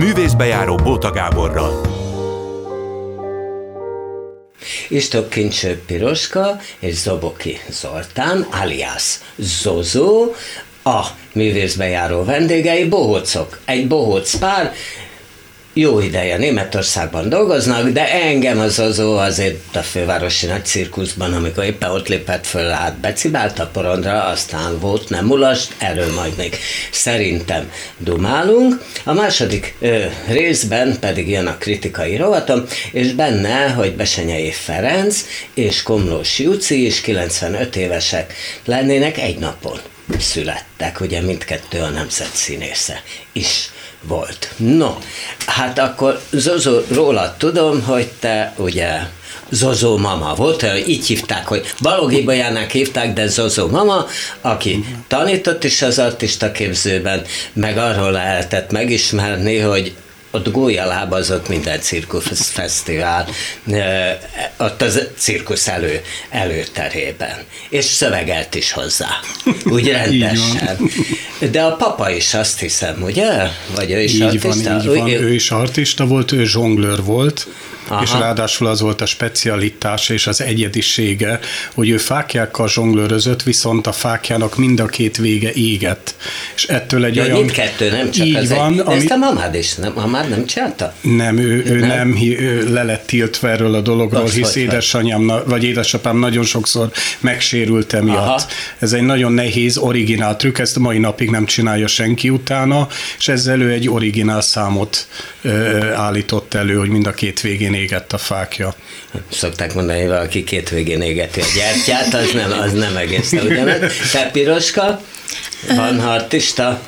Művészbejáró Bóta Gáborral. Istok Kincső Piroska és Zoboki Zoltán, alias Zozó, a művészbejáró vendégei, bohócok. Egy bohóc pár, jó ideje Németországban dolgoznak, de engem az azó azért a fővárosi nagy cirkuszban, amikor éppen ott lépett föl, hát becibált a porondra, aztán volt nem mulas, erről majd még szerintem dumálunk. A második ö, részben pedig jön a kritikai rovatom, és benne, hogy Besenyei Ferenc és Komlós Juci is 95 évesek lennének egy napon születtek, ugye mindkettő a nemzet színésze is volt. No, hát akkor Zozó, rólad tudom, hogy te ugye Zozó mama volt, így hívták, hogy Balogi Bajának hívták, de Zozó mama, aki tanított is az artista képzőben, meg arról lehetett megismerni, hogy ott gólyalábazott minden cirkuszfesztivál, ott az cirkusz elő, előterében. És szövegelt is hozzá, úgy rendesen. De a papa is azt hiszem, ugye? Vagy ő is így artista? Van, így van. Ő is artista volt, ő zsonglőr volt, Aha. és ráadásul az volt a specialitása és az egyedisége, hogy ő fákjákkal zsonglőrözött, viszont a fákjának mind a két vége égett. És ettől egy ja, olyan... mindkettő, nem csak így az van, egy. Ami... ezt a mamád is, nem, mamád nem csinálta? Nem, ő, ő nem, nem ő le lett tiltva erről a dologról, Azt hisz édesanyám, vagy édesapám nagyon sokszor megsérült emiatt. Aha. Ez egy nagyon nehéz, originál trükk, ezt a mai napig nem csinálja senki utána, és ezzel ő egy originál számot ö, állított elő, hogy mind a két végén égett a fákja. Szokták mondani, hogy valaki két végén égeti a gyertyát, az nem, az nem egész ugyanaz. Te piroska, van artista?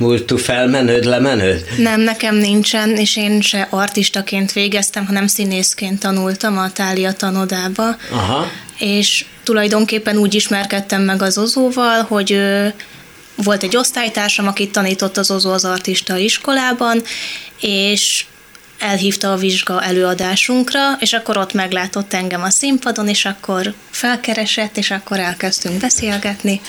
Múltú felmenőd, lemenőd? Nem, nekem nincsen, és én se artistaként végeztem, hanem színészként tanultam a Tália tanodába. Aha. És tulajdonképpen úgy ismerkedtem meg az Ozóval, hogy volt egy osztálytársam, akit tanított az Ozó az artista iskolában, és elhívta a vizsga előadásunkra, és akkor ott meglátott engem a színpadon, és akkor felkeresett, és akkor elkezdtünk beszélgetni.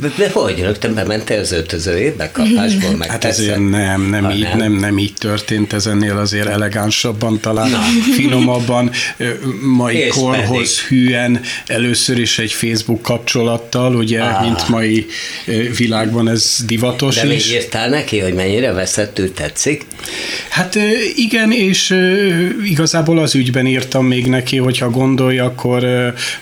De, de hogy? Rögtön bementél az öltözőjébe kapásból? Meg hát ezért nem, nem, így, nem. nem, nem így történt, ez ennél azért elegánsabban, talán Na. finomabban, mai és korhoz pedig. hűen, először is egy Facebook kapcsolattal, ugye, ah. mint mai világban ez divatos De is. De írtál neki, hogy mennyire veszettül tetszik? Hát igen, igen, és igazából az ügyben írtam még neki, hogyha gondolja, akkor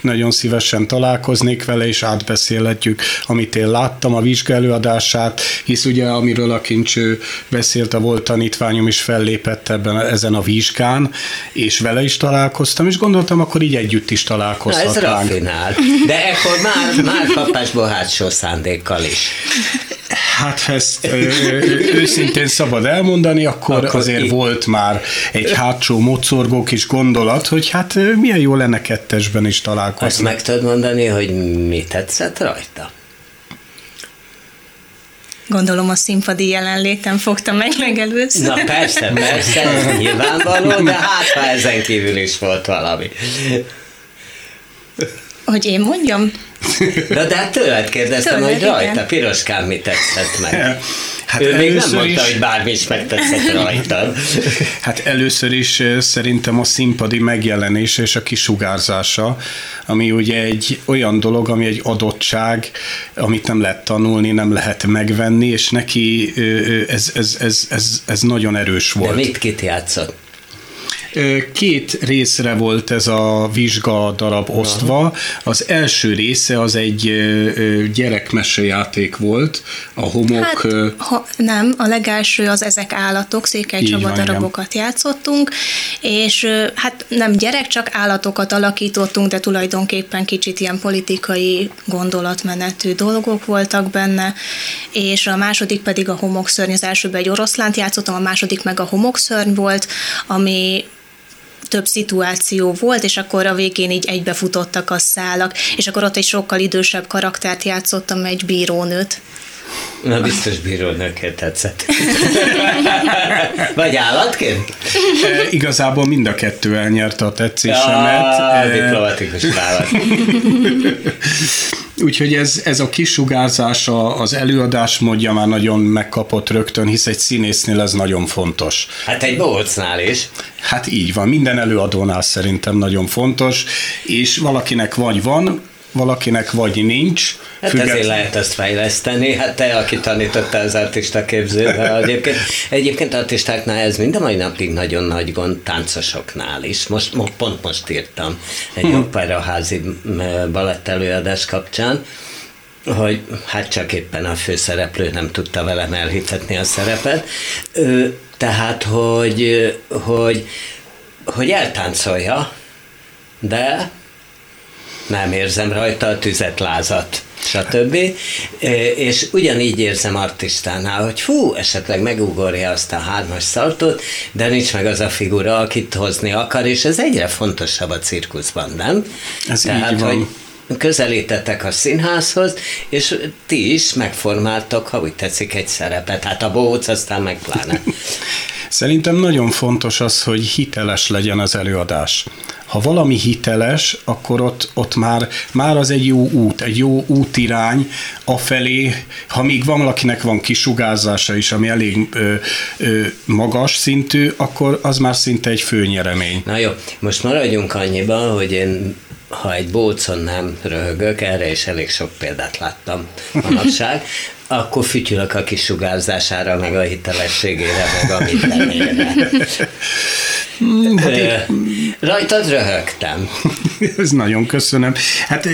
nagyon szívesen találkoznék vele, és átbeszélhetjük, amit én láttam, a vizsgálóadását, hisz ugye, amiről a kincső beszélt, a volt tanítványom is fellépett ebben, ezen a vizsgán, és vele is találkoztam, és gondoltam, akkor így együtt is találkozhatnánk. Na ez rafinál. De ekkor már, már kapásból hátsó szándékkal is. Hát ha ezt őszintén szabad elmondani, akkor, akkor azért így. volt már egy hátsó mocorgó kis gondolat, hogy hát milyen jó lenne kettesben is találkozni. Azt meg tudod mondani, hogy mi tetszett rajta? Gondolom a színpadi jelenlétem fogta meg legelőször. Na persze, persze, ez nyilvánvaló, de hát ha ezen kívül is volt valami. Hogy én mondjam? De, de hát tőled kérdeztem, tőled, hogy rajta, igen. piroskán mi tetszett meg. Hát ő még nem mondta, is... hogy bármi is megtetszett rajta. Hát először is szerintem a színpadi megjelenése és a kisugárzása, ami ugye egy olyan dolog, ami egy adottság, amit nem lehet tanulni, nem lehet megvenni, és neki ez, ez, ez, ez, ez nagyon erős volt. De mit kit játszott? Két részre volt ez a vizsga darab osztva. Az első része az egy gyerekmesejáték volt, a homok... Hát, ha, nem, a legelső az Ezek állatok, Székely Csaba darabokat igen. játszottunk, és hát nem gyerek, csak állatokat alakítottunk, de tulajdonképpen kicsit ilyen politikai gondolatmenetű dolgok voltak benne, és a második pedig a homokszörny, az elsőben egy oroszlánt játszottam, a második meg a homokszörny volt, ami több szituáció volt, és akkor a végén így egybefutottak a szálak, és akkor ott egy sokkal idősebb karaktert játszottam, egy bírónőt. Na biztos bírónőként tetszett. Vagy állatként? E, igazából mind a kettő elnyerte a tetszésemet. Ja, e, diplomatikus válasz. úgyhogy ez, ez a kisugárzása, az előadás módja már nagyon megkapott rögtön, hisz egy színésznél ez nagyon fontos. Hát egy bohócnál is. Hát így van, minden előadónál szerintem nagyon fontos, és valakinek vagy van, valakinek vagy nincs. Hát független... ezért lehet ezt fejleszteni. Hát te, aki tanította az artista képzőbe, egyébként, egyébként artistáknál ez mind a mai napig nagyon nagy gond, táncosoknál is. Most, pont most írtam egy hmm. operaházi balett előadás kapcsán, hogy hát csak éppen a főszereplő nem tudta velem elhitetni a szerepet. Tehát, hogy, hogy, hogy eltáncolja, de nem érzem rajta a tüzet, lázat, stb. És ugyanígy érzem artistánál, hogy hú, esetleg megugorja azt a hármas szaltot, de nincs meg az a figura, akit hozni akar, és ez egyre fontosabb a cirkuszban, nem? Ez Tehát, így van. hogy közelítettek a színházhoz, és ti is megformáltok, ha úgy tetszik, egy szerepet. Hát a bohóc aztán meg pláne. Szerintem nagyon fontos az, hogy hiteles legyen az előadás. Ha valami hiteles, akkor ott, ott már, már az egy jó út, egy jó útirány afelé, ha még van valakinek van kisugárzása is, ami elég ö, ö, magas szintű, akkor az már szinte egy főnyeremény. Na jó, most maradjunk annyiban, hogy én ha egy bócon nem röhögök, erre is elég sok példát láttam manapság, akkor fütyülök a kisugárzására, meg a hitelességére, meg a mindenére. Hát én... Rajtad röhögtem. ez nagyon köszönöm. Hát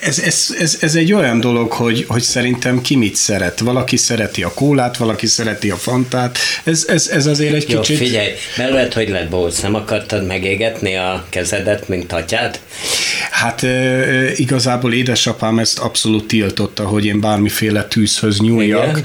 ez, ez, ez, ez egy olyan dolog, hogy, hogy szerintem ki mit szeret. Valaki szereti a kólát, valaki szereti a fantát. Ez, ez, ez azért egy Jó, kicsit... figyelj, mert hogy lett bóc? Nem akartad megégetni a kezedet, mint atyád? Hát igazából édesapám ezt abszolút tiltotta, hogy én bármiféle tűzhöz nyúljak.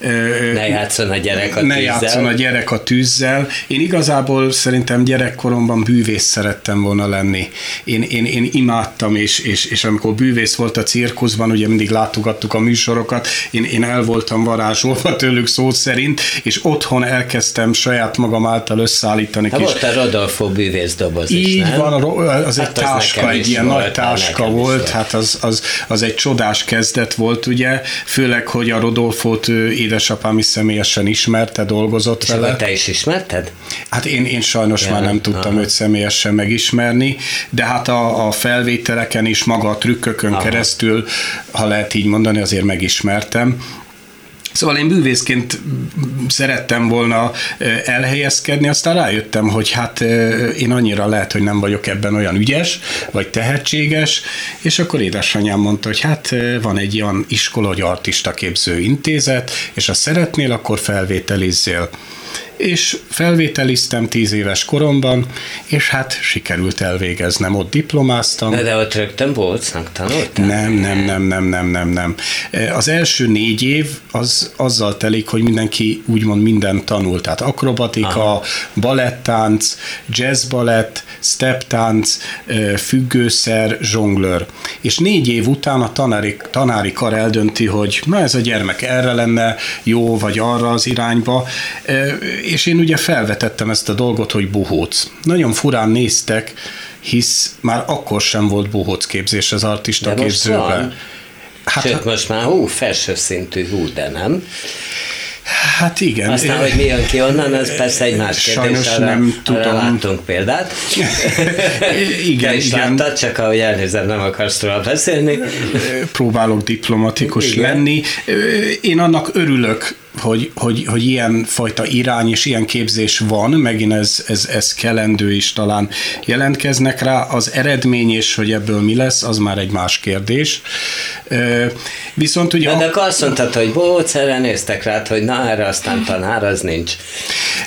E, ne játszon a gyerek a ne tűzzel. Ne játszon a gyerek a tűzzel. Én igazából szerintem gyerekkoromban bűvész szerettem volna lenni. Én, én, én imádtam, és, és, és amikor bűvész volt a cirkuszban, ugye mindig látogattuk a műsorokat, én, én el voltam varázsolva tőlük szó szerint, és otthon elkezdtem saját magam által összeállítani. Hát volt a Rodolfo bűvész doboz is, Így nem? van, az hát egy táska, egy ilyen nagy táska volt, volt. hát az, az, az egy csodás kezdet volt, ugye, főleg, hogy a Rodolfót édesapám is személyesen ismerte, dolgozott és vele. te is ismerted? Hát én, én sajnos ja, már nem tudtam aha. őt személyesen megismerni, de hát a, a felvételeken is, maga a trükkökön aha. keresztül, ha lehet így mondani, azért megismertem. Szóval én bűvészként szerettem volna elhelyezkedni, aztán rájöttem, hogy hát én annyira lehet, hogy nem vagyok ebben olyan ügyes, vagy tehetséges, és akkor édesanyám mondta, hogy hát van egy olyan iskola, hogy artista képző intézet, és ha szeretnél, akkor felvételizzél és felvételiztem tíz éves koromban, és hát sikerült elvégeznem, ott diplomáztam. De, de ott rögtön bolcnak tanultál? Nem, nem, nem, nem, nem, nem, nem. Az első négy év az azzal telik, hogy mindenki úgymond minden tanult, tehát akrobatika, Aha. balettánc, jazzbalett, steptánc, függőszer, zsonglőr. És négy év után a tanári, tanári kar eldönti, hogy na ez a gyermek erre lenne jó, vagy arra az irányba, és én ugye felvetettem ezt a dolgot, hogy buhóc. Nagyon furán néztek, hisz már akkor sem volt buhóc képzés az artista de képzőben. Hát, Sőt, most már hú, felső szintű hú, de nem. Hát igen. Aztán, hogy mi jön ki onnan, ez persze egy más kérdés. Sajnos arra, nem tudom. Láttunk példát. igen, Te is igen. láttad, csak ahogy elnézem, nem akarsz róla beszélni. Próbálok diplomatikus igen. lenni. Én annak örülök, hogy, hogy, hogy ilyen fajta irány és ilyen képzés van, megint ez, ez, ez kelendő is talán jelentkeznek rá, az eredmény és hogy ebből mi lesz, az már egy más kérdés. Viszont ugye... De, de azt mondtad, hogy bóc, erre néztek rá, hogy na erre aztán tanár, az nincs.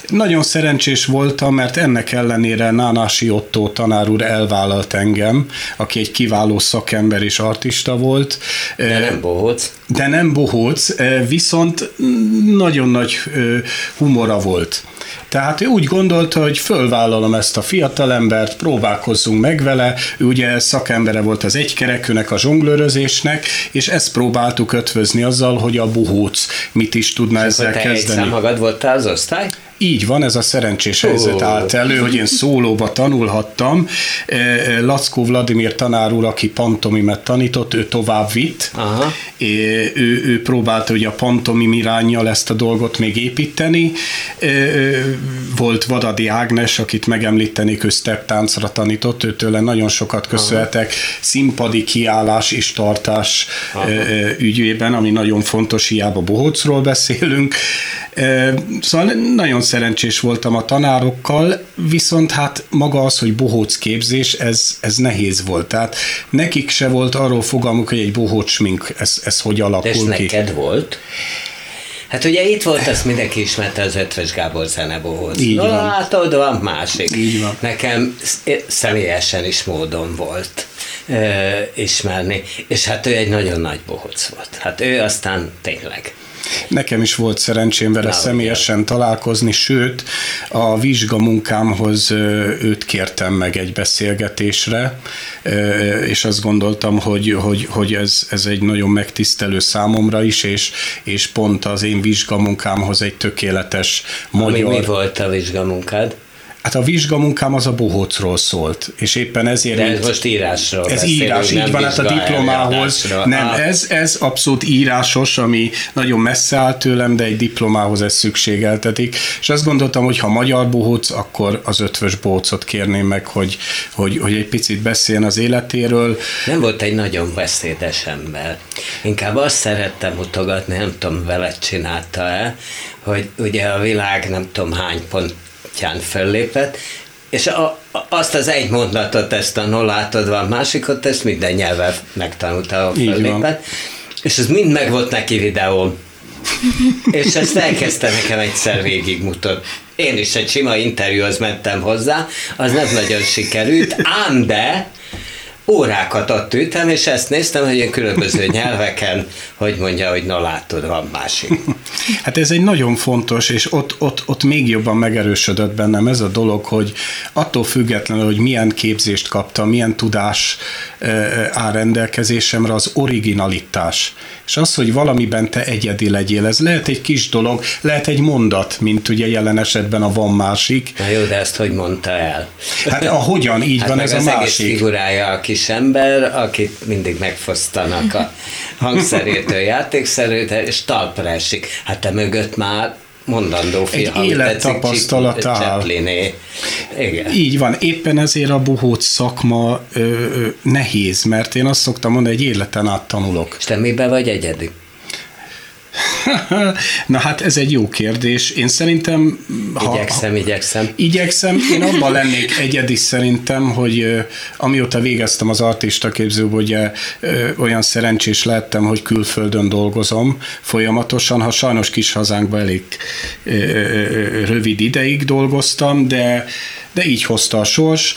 Nagyon szerencsés voltam, mert ennek ellenére Nánási Otto tanár úr elvállalt engem, aki egy kiváló szakember és artista volt. De nem bohóc. De nem bohóc, viszont nagyon nagy humora volt. Tehát ő úgy gondolta, hogy fölvállalom ezt a fiatalembert, próbálkozzunk meg vele, ő ugye szakembere volt az egykerekűnek, a zsonglőrözésnek, és ezt próbáltuk ötvözni azzal, hogy a buhóc mit is tudna és ezzel te kezdeni. Egy magad voltál az osztály? Így van, ez a szerencsés helyzet oh. állt elő, hogy én szólóba tanulhattam. Lackó Vladimir tanár úr, aki pantomimet tanított, ő tovább vitt. Aha. Ő, ő próbálta ugye a pantomim irányjal ezt a dolgot még építeni. Volt Vadadi Ágnes, akit megemlítenék, ő táncra tanított, őtőle nagyon sokat köszönhetek. Aha. Színpadi kiállás és tartás Aha. ügyében, ami nagyon fontos, hiába Bohócról beszélünk. Szóval nagyon szerencsés voltam a tanárokkal, viszont hát maga az, hogy bohóc képzés, ez, ez nehéz volt. Tehát nekik se volt arról fogalmuk, hogy egy bohóc mink, ez, ez hogy alakul De ez ki. neked volt? Hát ugye itt volt, azt mindenki ismerte az Ötvös Gábor zenebohóc. Így no, van. látod, van másik. Így van. Nekem személyesen is módon volt ö, ismerni, és hát ő egy nagyon nagy bohóc volt. Hát ő aztán tényleg Nekem is volt szerencsém vele Na, személyesen ugye. találkozni, sőt, a vizsgamunkámhoz őt kértem meg egy beszélgetésre, és azt gondoltam, hogy, hogy, hogy ez, ez egy nagyon megtisztelő számomra is, és, és pont az én vizsgamunkámhoz egy tökéletes magyar... Mi, mi volt a vizsgamunkád? Hát a vizsgamunkám az a bohócról szólt, és éppen ezért... De ez mint, most írásról Ez írás, így van, hát a diplomához, nem, ah. ez, ez abszolút írásos, ami nagyon messze áll tőlem, de egy diplomához ez szükségeltetik, és azt gondoltam, hogy ha magyar bohóc, akkor az ötvös bohócot kérném meg, hogy, hogy, hogy egy picit beszéljen az életéről. Nem volt egy nagyon beszédes ember. Inkább azt szerettem mutogatni, nem tudom, veled csinálta-e, hogy ugye a világ nem tudom hány pont útján fellépett, és a, azt az egy mondatot, ezt a no látod van másikot, ezt minden nyelven megtanulta, a fellépett. És ez mind meg volt neki videó. és ezt elkezdte nekem egyszer végigmutat. Én is egy sima interjúhoz mentem hozzá, az nem nagyon sikerült, ám de órákat ott ültem, és ezt néztem, hogy ilyen különböző nyelveken, hogy mondja, hogy na látod, van másik. Hát ez egy nagyon fontos, és ott, ott, ott még jobban megerősödött bennem ez a dolog, hogy attól függetlenül, hogy milyen képzést kaptam, milyen tudás áll rendelkezésemre, az originalitás. És az, hogy valamiben te egyedi legyél, ez lehet egy kis dolog, lehet egy mondat, mint ugye jelen esetben a van másik. Na jó, de ezt hogy mondta el? Hát ahogyan, így hát van ez a másik. figurája a kis ember, akit mindig megfosztanak a hangszerétől, játékszerűtől, és talpra esik. Hát te mögött már mondandó film, Egy élettapasztalat áll. Igen. Így van, éppen ezért a bohóc szakma ö, ö, nehéz, mert én azt szoktam mondani, egy életen át tanulok. És te miben vagy egyedül? Na hát ez egy jó kérdés. Én szerintem... Ha, igyekszem, igyekszem. Igyekszem. Én abban lennék egyedi szerintem, hogy amióta végeztem az artista képzőből, ugye olyan szerencsés lettem, hogy külföldön dolgozom folyamatosan, ha sajnos kis hazánkban elég rövid ideig dolgoztam, de, de így hozta a sors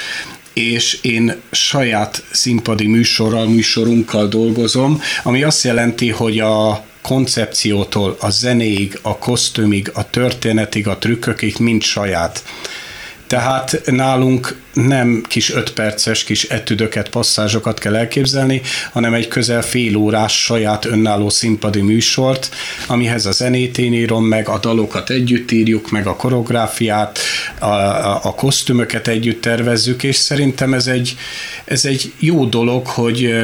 és én saját színpadi műsorral, műsorunkkal dolgozom, ami azt jelenti, hogy a koncepciótól, a zenéig, a kosztümig, a történetig, a trükkökig mind saját. Tehát nálunk nem kis ötperces kis etüdöket, passzázsokat kell elképzelni, hanem egy közel fél órás saját önálló színpadi műsort, amihez a zenét én írom meg, a dalokat együtt írjuk meg, a koreográfiát, a, a, a kosztümöket együtt tervezzük, és szerintem ez egy, ez egy jó dolog, hogy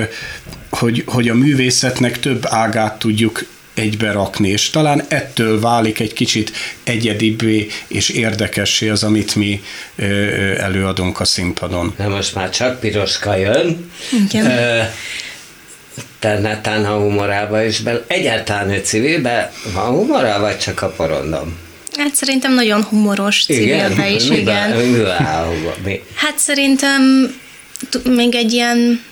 hogy, hogy a művészetnek több ágát tudjuk egybe rakni, és talán ettől válik egy kicsit egyedibbé és érdekessé az, amit mi előadunk a színpadon. Na most már csak piroska jön. Igen. te netán a humorába is be. Egyáltalán ő civilbe van humorá, vagy csak a porondom? Hát szerintem nagyon humoros civilbe is, mi igen. Mi, mi? Hát szerintem még egy ilyen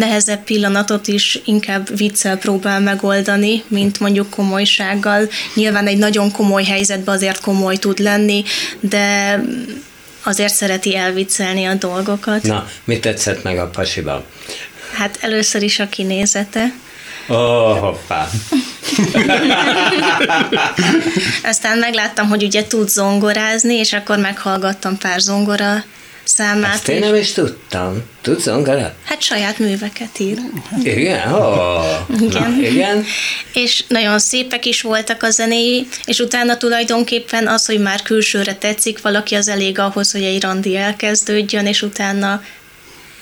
nehezebb pillanatot is inkább viccel próbál megoldani, mint mondjuk komolysággal. Nyilván egy nagyon komoly helyzetben azért komoly tud lenni, de azért szereti elviccelni a dolgokat. Na, mit tetszett meg a pasiban? Hát először is a kinézete. Oh, hoppá. Aztán megláttam, hogy ugye tud zongorázni, és akkor meghallgattam pár zongora számát. Ezt én nem is tudtam. Tudsz zongorát? Hát saját műveket ír. Igen? Oh. Igen. Na, igen. És nagyon szépek is voltak a zenéi, és utána tulajdonképpen az, hogy már külsőre tetszik valaki, az elég ahhoz, hogy egy randi elkezdődjön, és utána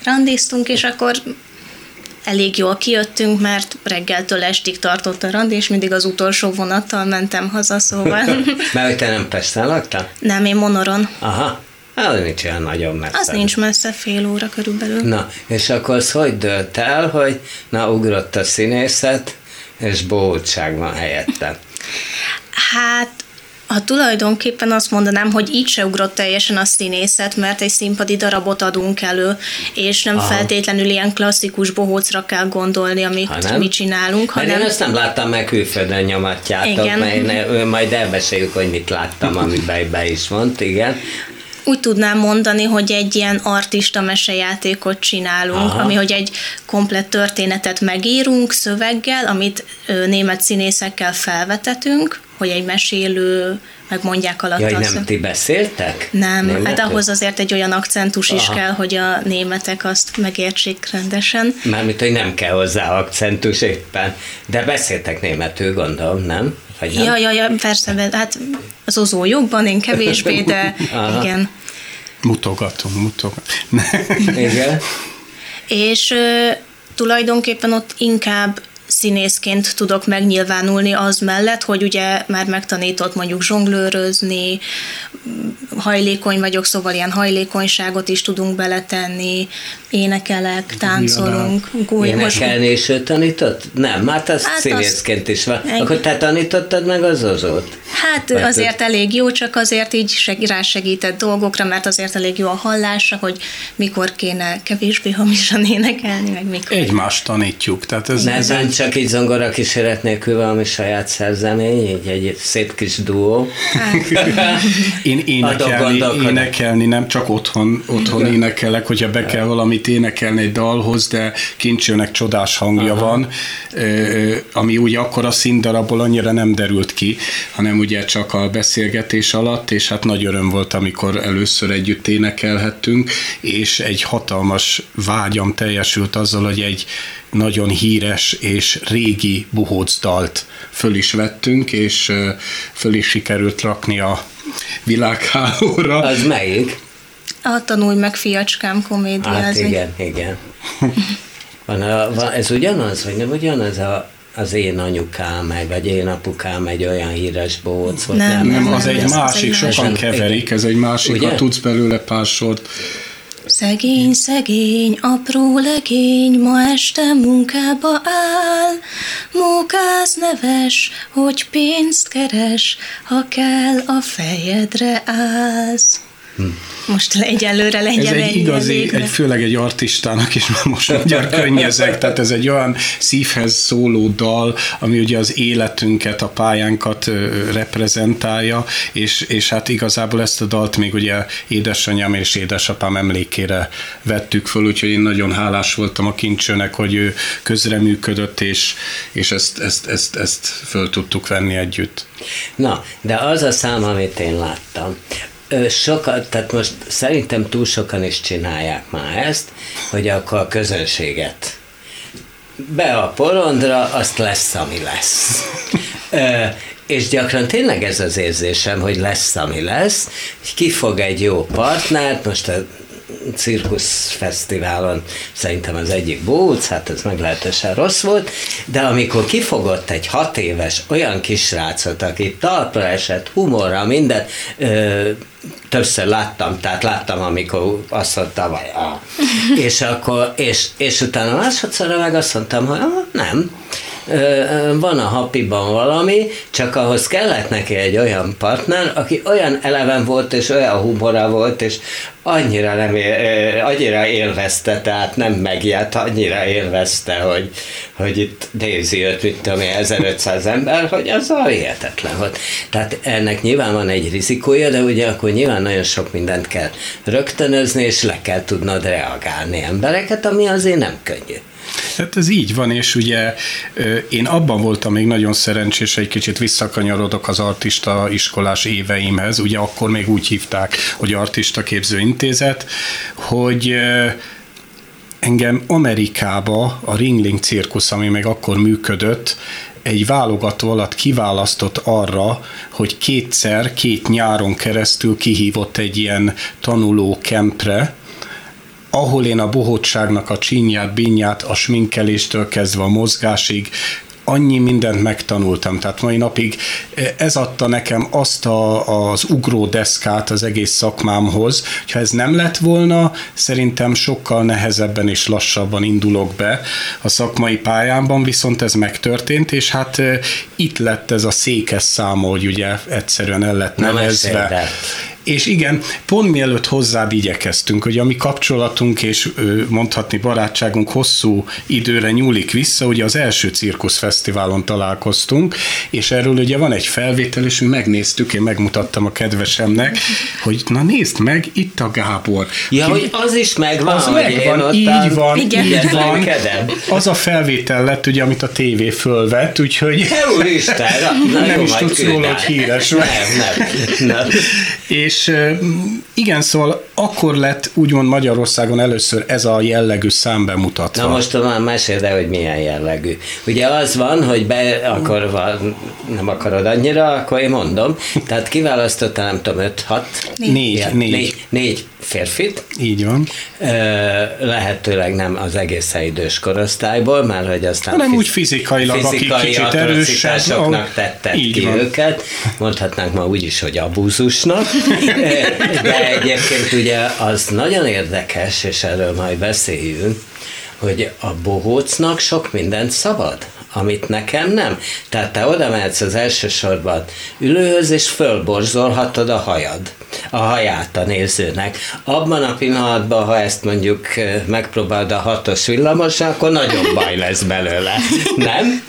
randiztunk, és akkor elég jól kijöttünk, mert reggeltől estig tartott a randi, és mindig az utolsó vonattal mentem haza, szóval. Mert hogy te nem Pesten laktál? Nem, én Monoron. Aha. Az nincs olyan nagyon messze. Az nincs messze, fél óra körülbelül. Na, és akkor az hogy dölt el, hogy na, ugrott a színészet, és bohótság van helyette? Hát ha tulajdonképpen azt mondanám, hogy így se ugrott teljesen a színészet, mert egy színpadi darabot adunk elő, és nem Aha. feltétlenül ilyen klasszikus bohócra kell gondolni, amit ha mi csinálunk. Hanem... Mert én ezt nem láttam meg külföldön nyomatjátok, igen. mert én, majd elmeséljük, hogy mit láttam, amiben be is mondta, igen úgy tudnám mondani, hogy egy ilyen artista mesejátékot csinálunk, Aha. ami hogy egy komplett történetet megírunk szöveggel, amit német színészekkel felvetetünk, hogy egy mesélő megmondják alatt. Jaj, nem ti beszéltek? Nem, Németül? hát ahhoz azért egy olyan akcentus Aha. is kell, hogy a németek azt megértsék rendesen. Mármint, hogy nem kell hozzá akcentus éppen, de beszéltek németül, gondolom, nem? Vagy? Ja, ja, ja, persze, hát az ozó jobban, én kevésbé, de igen. Mutogatunk, mutogatunk. igen. És ö, tulajdonképpen ott inkább színészként tudok megnyilvánulni az mellett, hogy ugye már megtanított mondjuk zsonglőrözni, hajlékony vagyok, szóval ilyen hajlékonyságot is tudunk beletenni, énekelek, táncolunk. Gúly, Énekelni is ő tanított? Nem, már te hát színészként is van. Egy... Akkor te tanítottad meg az ozót? Hát mert azért elég jó, csak azért így seg, rásegített dolgokra, mert azért elég jó a hallása, hogy mikor kéne kevésbé hamisan énekelni, meg mikor. Egymást tanítjuk. Tehát ez, ez egy... csak így zongora kíséret nélkül valami saját szerzemény, így egy szép kis duó. Én énekelni, énekelni, nem csak otthon, otthon énekelek, hogyha be kell valamit énekelni egy dalhoz, de kincsőnek csodás hangja Aha. van, ami ugye akkor a színdarabból annyira nem derült ki, hanem ugye csak a beszélgetés alatt, és hát nagy öröm volt, amikor először együtt énekelhettünk, és egy hatalmas vágyam teljesült azzal, hogy egy nagyon híres és régi buhóc dalt föl is vettünk, és föl is sikerült rakni a világhálóra. Az melyik? A Tanulj meg, fiacskám komédia. Hát igen, igen. Van a, van, ez ugyanaz, vagy nem ugyanaz a az én anyukám, meg, vagy én apukám egy olyan híres bóc volt. Nem, nem, nem az, egy másik, sokan keverik, ez egy másik, Ugye? ha tudsz belőle pár sort. Szegény, szegény, apró legény, ma este munkába áll, mókáz neves, hogy pénzt keres, ha kell a fejedre állsz. Most egyelőre legyen Ez egy igazi, egy, főleg egy artistának is most magyar könnyezek, tehát ez egy olyan szívhez szóló dal, ami ugye az életünket, a pályánkat reprezentálja, és, és hát igazából ezt a dalt még ugye édesanyám és édesapám emlékére vettük föl, úgyhogy én nagyon hálás voltam a kincsőnek, hogy ő közreműködött, és, és ezt, ezt, ezt, ezt föl tudtuk venni együtt. Na, de az a szám, amit én láttam, sokan, tehát most szerintem túl sokan is csinálják már ezt, hogy akkor a közönséget be a porondra, azt lesz, ami lesz. Ö, és gyakran tényleg ez az érzésem, hogy lesz, ami lesz, kifog egy jó partnert, most a cirkuszfesztiválon szerintem az egyik bóc, hát ez meglehetősen rossz volt, de amikor kifogott egy hat éves olyan kisrácot, aki talpra esett, humorra, minden, ö, többször láttam, tehát láttam, amikor azt mondta, vagy ah. és akkor, és, és utána másodszorra meg azt mondtam, hogy ah, nem, van a hapiban valami, csak ahhoz kellett neki egy olyan partner, aki olyan eleven volt, és olyan humora volt, és annyira, nem annyira élvezte, tehát nem megijedt, annyira élvezte, hogy, hogy itt nézi őt, mit tudom én, 1500 ember, hogy az a hihetetlen volt. Tehát ennek nyilván van egy rizikója, de ugye akkor nyilván nagyon sok mindent kell rögtönözni, és le kell tudnod reagálni embereket, ami azért nem könnyű. Hát ez így van, és ugye én abban voltam még nagyon szerencsés, egy kicsit visszakanyarodok az artista iskolás éveimhez, ugye akkor még úgy hívták, hogy artista képzőintézet, hogy engem Amerikába a Ringling cirkusz, ami meg akkor működött, egy válogató alatt kiválasztott arra, hogy kétszer, két nyáron keresztül kihívott egy ilyen tanuló kempre, ahol én a bohótságnak a csinyát, binyát, a sminkeléstől kezdve a mozgásig annyi mindent megtanultam, tehát mai napig ez adta nekem azt a, az ugró deszkát az egész szakmámhoz, ha ez nem lett volna, szerintem sokkal nehezebben és lassabban indulok be a szakmai pályámban, viszont ez megtörtént, és hát itt lett ez a székes száma, hogy ugye egyszerűen el lett nevezve. És igen, pont mielőtt hozzád igyekeztünk, hogy a mi kapcsolatunk és mondhatni barátságunk hosszú időre nyúlik vissza, ugye az első cirkuszfesztiválon találkoztunk, és erről ugye van egy felvétel, és mi megnéztük, én megmutattam a kedvesemnek, hogy na nézd meg, itt a Gábor. Ja, Ki, hogy az is megvan, az megvan, így van, igen. így van. Az a felvétel lett, ugye, amit a tévé fölvett, úgyhogy Úristen, na, nem jó, is tudsz róla, hogy híres Nem, nem, nem. És 是 igen, szóval akkor lett úgymond Magyarországon először ez a jellegű szám bemutatva. Na most már meséld el, hogy milyen jellegű. Ugye az van, hogy be akkor van, nem akarod annyira, akkor én mondom. Tehát kiválasztottál, nem tudom, 5-6? Négy. Négy, négy. négy. Négy férfit. Így van. Lehetőleg nem az egészen idős korosztályból, mert hogy aztán hanem úgy fizikailag, fizikai akik kicsit erősebb. tetted ki van. őket. Mondhatnánk ma úgy is, hogy abúzusnak. De egyébként ugye az nagyon érdekes, és erről majd beszéljünk, hogy a bohócnak sok mindent szabad amit nekem nem. Tehát te oda mehetsz az elsősorban ülőhöz, és fölborzolhatod a hajad, a haját a nézőnek. Abban a pillanatban, ha ezt mondjuk megpróbálod a hatos villamos, akkor nagyon baj lesz belőle. Nem?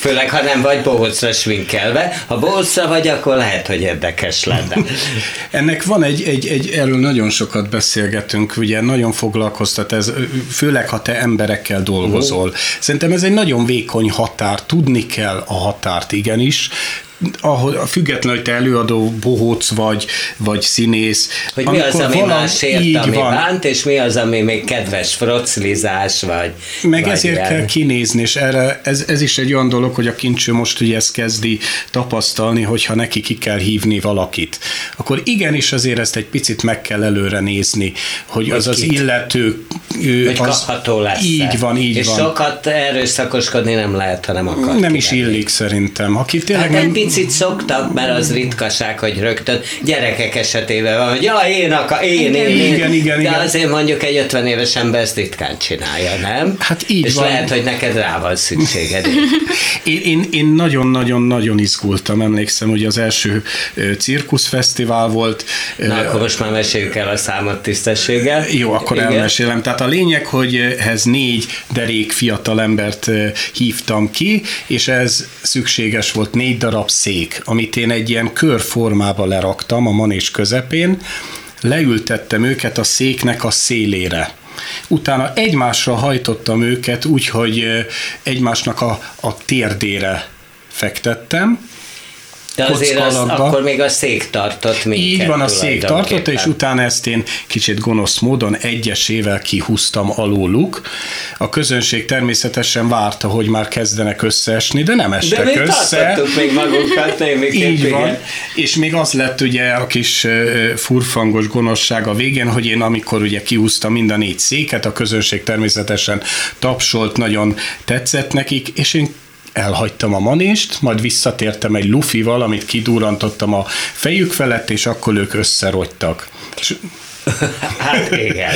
Főleg, ha nem vagy bohócra svinkelve. Ha bohócra vagy, akkor lehet, hogy érdekes lenne. Ennek van egy, egy, egy, erről nagyon sokat beszélgetünk, ugye nagyon foglalkoztat ez, főleg, ha te emberekkel dolgozol. Uh-huh. Szerintem ez egy nagyon vékony határ, tudni kell a határt igenis, ahol, függetlenül, hogy te előadó, bohóc vagy, vagy színész. Hogy mi az, ami más ért, ami van. bánt, és mi az, ami még kedves froclizás, vagy... Meg vagy ezért ilyen. kell kinézni, és erre, ez, ez is egy olyan dolog, hogy a kincső most ugye ezt kezdi tapasztalni, hogyha neki ki kell hívni valakit. Akkor igenis azért ezt egy picit meg kell előre nézni, hogy, hogy az kit? az illető... Hogy az, kapható lesz. Így van, így és van. És sokat erőszakoskodni nem lehet, ha nem akar. Nem is illik szerintem. Aki tényleg hát nem picit szoktak, mert az ritkaság, hogy rögtön gyerekek esetében van, hogy ja, én akar, én, én, én. Igen, igen, De igen. azért mondjuk egy 50 éves ember ezt ritkán csinálja, nem? Hát így És van. lehet, hogy neked rá van szükséged. én, én, én nagyon-nagyon-nagyon izgultam, emlékszem, hogy az első cirkuszfesztivál volt. Na, akkor most már meséljük el a számot tisztességgel. Jó, akkor igen. elmesélem. Tehát a lényeg, hogy ehhez négy derék fiatal embert hívtam ki, és ez szükséges volt négy darab szék, amit én egy ilyen körformába leraktam a manés közepén, leültettem őket a széknek a szélére. Utána egymásra hajtottam őket úgy, hogy egymásnak a, a térdére fektettem, de azért az, akkor még a szék tartott minket. Így van, a szék tartott, és utána ezt én kicsit gonosz módon egyesével kihúztam alóluk. A közönség természetesen várta, hogy már kezdenek összeesni, de nem estek de össze. még magunkat, Így van, és még az lett ugye a kis furfangos gonoszság a végén, hogy én amikor ugye kihúztam mind a négy széket, a közönség természetesen tapsolt, nagyon tetszett nekik, és én elhagytam a manést, majd visszatértem egy lufival, amit kidurantottam a fejük felett, és akkor ők összerogytak. És hát igen.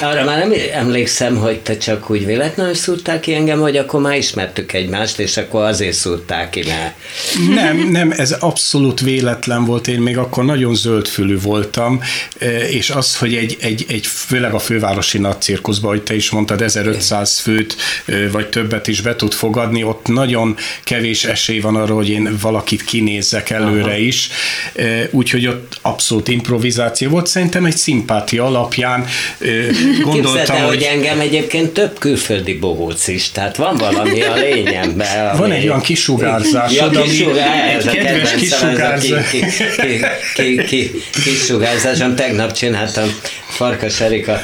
Arra már nem emlékszem, hogy te csak úgy véletlenül szúrtál ki engem, hogy akkor már ismertük egymást, és akkor azért szúrtál ki, mert... Nem, nem, ez abszolút véletlen volt, én még akkor nagyon zöldfülű voltam, és az, hogy egy, egy, egy főleg a fővárosi nagy cirkuszban, hogy te is mondtad, 1500 főt vagy többet is be tud fogadni, ott nagyon kevés esély van arra, hogy én valakit kinézzek előre Aha. is, úgyhogy ott abszolút improvizáció volt, szerintem egy szimp szimpátia alapján gondoltam, Képzeld, hogy... hogy engem egyébként több külföldi bohóc is, tehát van valami a lényemben. Ami... Van egy olyan kisugárzás, ja, ami kisugár, egy kedves kisugárzás. Ki, ki, ki, ki, kisugárzásom. Tegnap csináltam Farkas Erika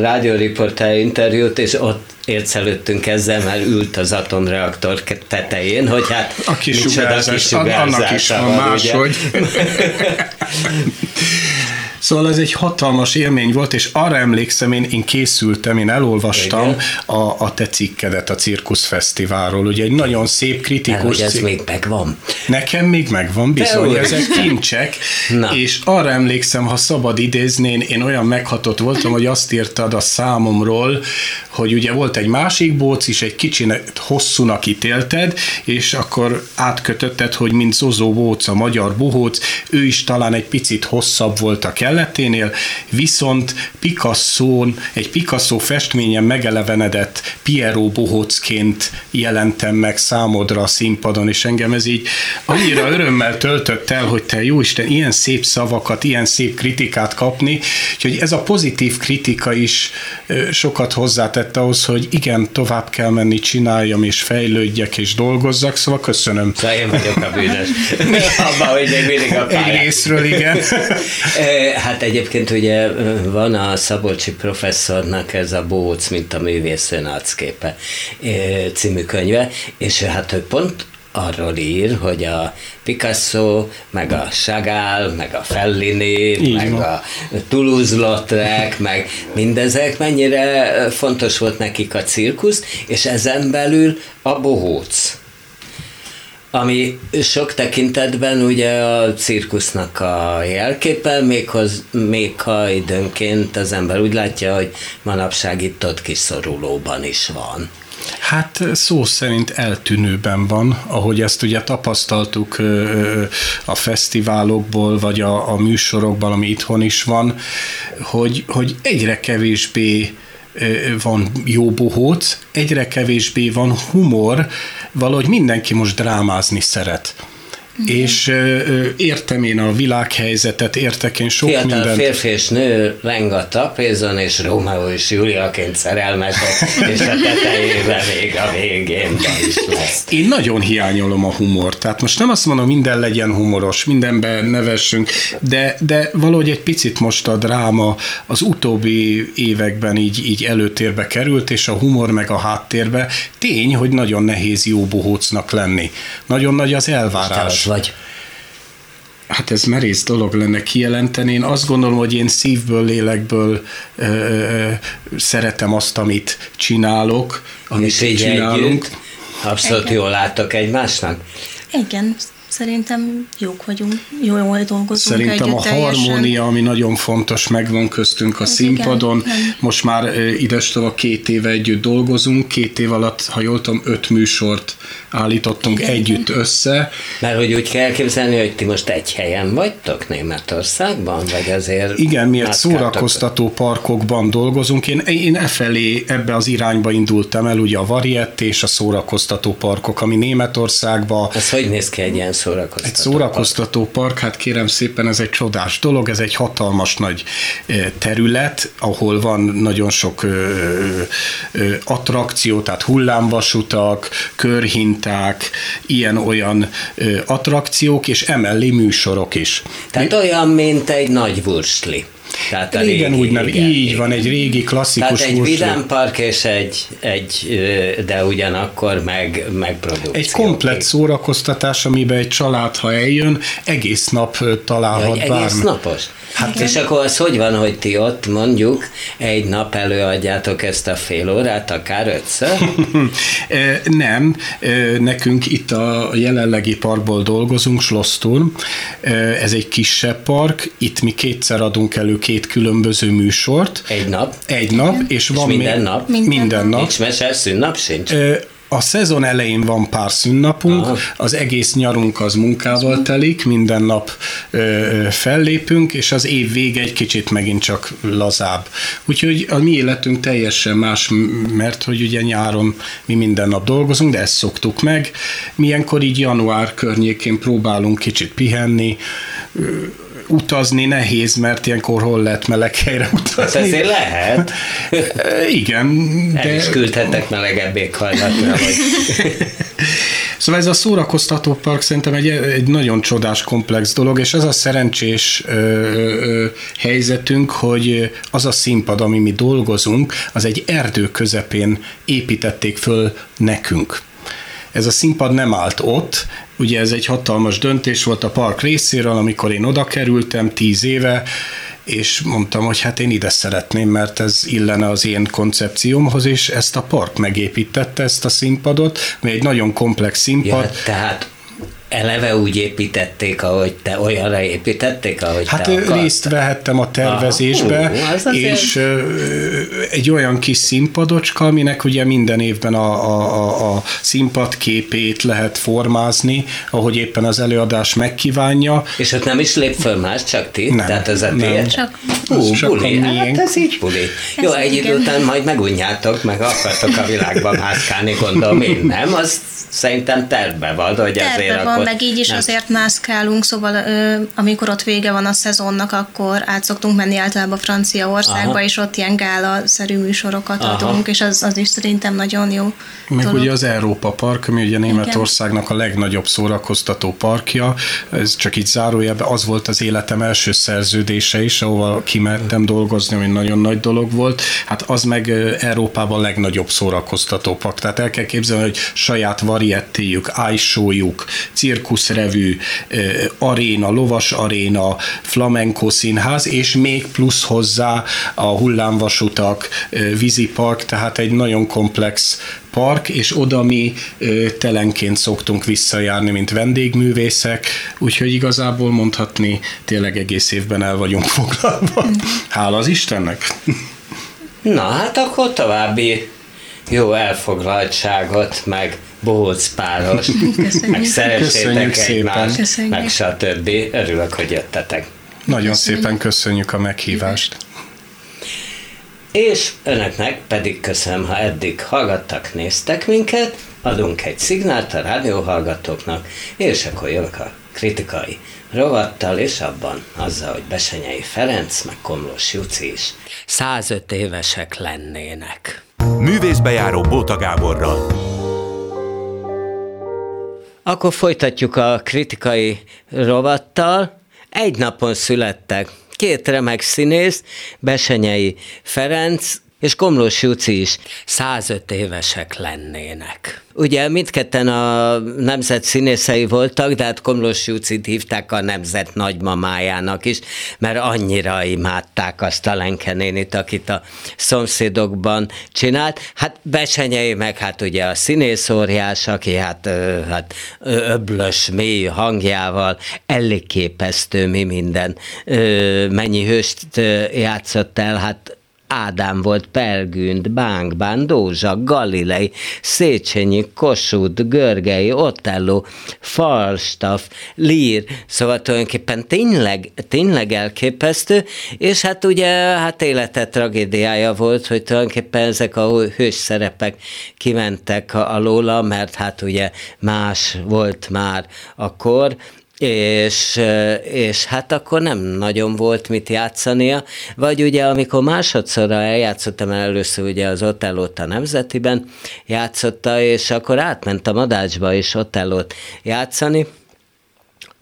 rádióriportál interjút, és ott értszelődtünk ezzel, mert ült az atomreaktor tetején, hogy hát a kisugárzás, annak is van máshogy. Szóval ez egy hatalmas élmény volt, és arra emlékszem, én, én készültem, én elolvastam a, a te cikkedet a Cirkusz Fesztiválról. Ugye egy nagyon szép kritikus hogy ez még megvan. Nekem még megvan, bizony, ezek kincsek, Na. és arra emlékszem, ha szabad idézni, én, én olyan meghatott voltam, hogy azt írtad a számomról, hogy ugye volt egy másik bóc is, egy kicsinek hosszúnak ítélted, és akkor átkötötted, hogy mint Zozó Bóc, a magyar bohóc, ő is talán egy picit hosszabb volt a kelleténél, viszont picasso egy Picasso festményen megelevenedett Piero bohócként jelentem meg számodra a színpadon, és engem ez így annyira örömmel töltött el, hogy te jóisten, ilyen szép szavakat, ilyen szép kritikát kapni, úgyhogy ez a pozitív kritika is sokat hozzátett ahhoz, hogy igen, tovább kell menni, csináljam, és fejlődjek, és dolgozzak, szóval köszönöm. Szóval én vagyok a bűnös. Abban, hogy még mindig a pályán. Egy részről, igen. Hát egyébként ugye van a Szabolcsi professzornak ez a Bóc, mint a művésző nácképe című könyve, és hát ő pont arról ír, hogy a Picasso, meg a Chagall, meg a Fellini, Így meg van. a Toulouse-Lautrec, meg mindezek, mennyire fontos volt nekik a cirkusz, és ezen belül a bohóc ami sok tekintetben ugye a cirkusznak a jelképe, méghoz, még ha időnként az ember úgy látja, hogy manapság itt ott kiszorulóban is van. Hát szó szerint eltűnőben van, ahogy ezt ugye tapasztaltuk a fesztiválokból, vagy a, a műsorokban, ami itthon is van, hogy, hogy egyre kevésbé van jó bohóc, egyre kevésbé van humor, valahogy mindenki most drámázni szeret. És ö, értem én a világhelyzetet, értek én sok Fiatal mindent. férfi és nő leng a tapézon, és Rómeó és Júliaként szerelmesek, és a tetejében még a végén is lesz. Én nagyon hiányolom a humor, tehát most nem azt mondom, minden legyen humoros, mindenben nevessünk, de, de valahogy egy picit most a dráma az utóbbi években így, így előtérbe került, és a humor meg a háttérbe. Tény, hogy nagyon nehéz jó bohócnak lenni. Nagyon nagy az elvárás vagy. Hát ez merész dolog lenne kijelenteni. Én azt gondolom, hogy én szívből, lélekből ö, ö, szeretem azt, amit csinálok, amit És így csinálunk. Együtt, abszolút Igen. jól láttok egymásnak? Igen, Szerintem jók vagyunk, jó, jól dolgozunk Szerintem a harmónia, ami nagyon fontos, megvan köztünk a Ez színpadon. Igen, Most már idestől két éve együtt dolgozunk, két év alatt, ha jól tudom, öt műsort állítottunk együtt össze. Mert hogy úgy kell képzelni, hogy ti most egy helyen vagytok Németországban, vagy azért... Igen, mi egy szórakoztató parkokban dolgozunk. Én, én e felé, ebbe az irányba indultam el, ugye a Variett és a szórakoztató parkok, ami Németországban... Ez hogy néz ki egy ilyen szórakoztató Egy szórakoztató park? park, hát kérem szépen, ez egy csodás dolog, ez egy hatalmas nagy terület, ahol van nagyon sok attrakció, tehát hullámvasutak, körhinták, ilyen-olyan attrakciók, és emellé műsorok is. Tehát Mi... olyan, mint egy nagy vursli. Tehát a régen régi, úgy nem, igen, így igen. van, egy régi klasszikus Tehát egy vidámpark és egy, egy, de ugyanakkor meg, meg produkció. Egy komplet szórakoztatás, amiben egy család, ha eljön, egész nap találhat ja, bármi. Egész napos? Hát és akkor az hogy van, hogy ti ott mondjuk egy nap előadjátok ezt a fél órát, akár ötször? Nem, nekünk itt a jelenlegi parkból dolgozunk, Schlossturm, ez egy kisebb park, itt mi kétszer adunk elő két különböző műsort. Egy nap? Egy nap, és, és van minden még, nap? Minden, minden nap. Nincs mese, szünnap sincs? A szezon elején van pár szünnapunk, Aha. az egész nyarunk az munkával telik, minden nap ö, fellépünk, és az év vége egy kicsit megint csak lazább. Úgyhogy a mi életünk teljesen más, mert hogy ugye nyáron mi minden nap dolgozunk, de ezt szoktuk meg. Milyenkor így január környékén próbálunk kicsit pihenni, utazni nehéz, mert ilyenkor hol lehet meleg helyre utazni. Hát ezért lehet. Igen. De... El is küldhetek melegebb éghajlatra. Vagy... Szóval ez a szórakoztató park szerintem egy, egy nagyon csodás, komplex dolog, és ez a szerencsés ö, ö, helyzetünk, hogy az a színpad, ami mi dolgozunk, az egy erdő közepén építették föl nekünk. Ez a színpad nem állt ott, ugye ez egy hatalmas döntés volt a park részéről, amikor én oda kerültem tíz éve, és mondtam, hogy hát én ide szeretném, mert ez illene az én koncepciómhoz, és ezt a park megépítette, ezt a színpadot, mert egy nagyon komplex színpad. Ja, tehát eleve úgy építették, ahogy te olyanra építették, ahogy hát te akartad. részt vehettem a tervezésbe, Aha, és azért... egy olyan kis színpadocska, aminek ugye minden évben a, a, a, a színpad képét lehet formázni, ahogy éppen az előadás megkívánja. És ott nem is lép föl más, csak ti? Nem, Tehát ez a nem. Csak, Hú, csak buli. A hát ez így buli. Ez Jó, egy idő után majd megunjátok, meg akartok a világban mászkálni, gondolom én nem, az szerintem tervbe van, hogy tervbe azért van, meg így is nem. azért mászkálunk, szóval ö, amikor ott vége van a szezonnak, akkor át szoktunk menni általában Franciaországba, Aha. és ott ilyen gála-szerű műsorokat Aha. adunk, és az, az is szerintem nagyon jó. Meg dolog. ugye az Európa Park, ami ugye Németországnak a legnagyobb szórakoztató parkja, ez csak így zárójelben, az volt az életem első szerződése is, ahol kimertem dolgozni, ami nagyon nagy dolog volt. Hát az meg Európában a legnagyobb szórakoztató park. Tehát el kell képzelni, hogy saját variettéjük, ájsójuk, cirkuszrevű, aréna, lovas aréna, flamenco színház, és még plusz hozzá a hullámvasutak, vízipark, tehát egy nagyon komplex park, és oda mi telenként szoktunk visszajárni, mint vendégművészek, úgyhogy igazából mondhatni, tényleg egész évben el vagyunk foglalva. Hála az Istennek! Na hát akkor további jó elfoglaltságot, meg bohóc páros, meg szeressétek egymást, meg stb. Örülök, hogy jöttetek. Nagyon köszönjük. szépen köszönjük a meghívást. És önöknek pedig köszönöm, ha eddig hallgattak, néztek minket, adunk egy szignált a rádióhallgatóknak, és akkor jövök a kritikai rovattal, és abban azzal, hogy Besenyei Ferenc, meg Komlós Juci is 105 évesek lennének. Művészbejáró Bóta Gáborral. Akkor folytatjuk a kritikai rovattal. Egy napon születtek két remek színész, Besenyei Ferenc és Komlós Juci is 105 évesek lennének. Ugye mindketten a nemzet színészei voltak, de hát Komlós Jucit hívták a nemzet nagymamájának is, mert annyira imádták azt a Lenke nénit, akit a szomszédokban csinált. Hát Besenyei meg hát ugye a színész aki hát, hát öblös, mély hangjával elég képesztő mi minden mennyi hőst játszott el, hát Ádám volt Pelgünd, Bánkbán, Dózsa, Galilei, Széchenyi, Kossuth, Görgei, Otello, Falstaff, Lír, szóval tulajdonképpen tényleg, tényleg elképesztő, és hát ugye hát élete tragédiája volt, hogy tulajdonképpen ezek a hős szerepek kimentek alóla, mert hát ugye más volt már akkor, és, és hát akkor nem nagyon volt mit játszania, vagy ugye amikor másodszorra eljátszottam el először ugye az Otellót a Nemzetiben játszotta, és akkor átment a Madácsba is Otellót játszani,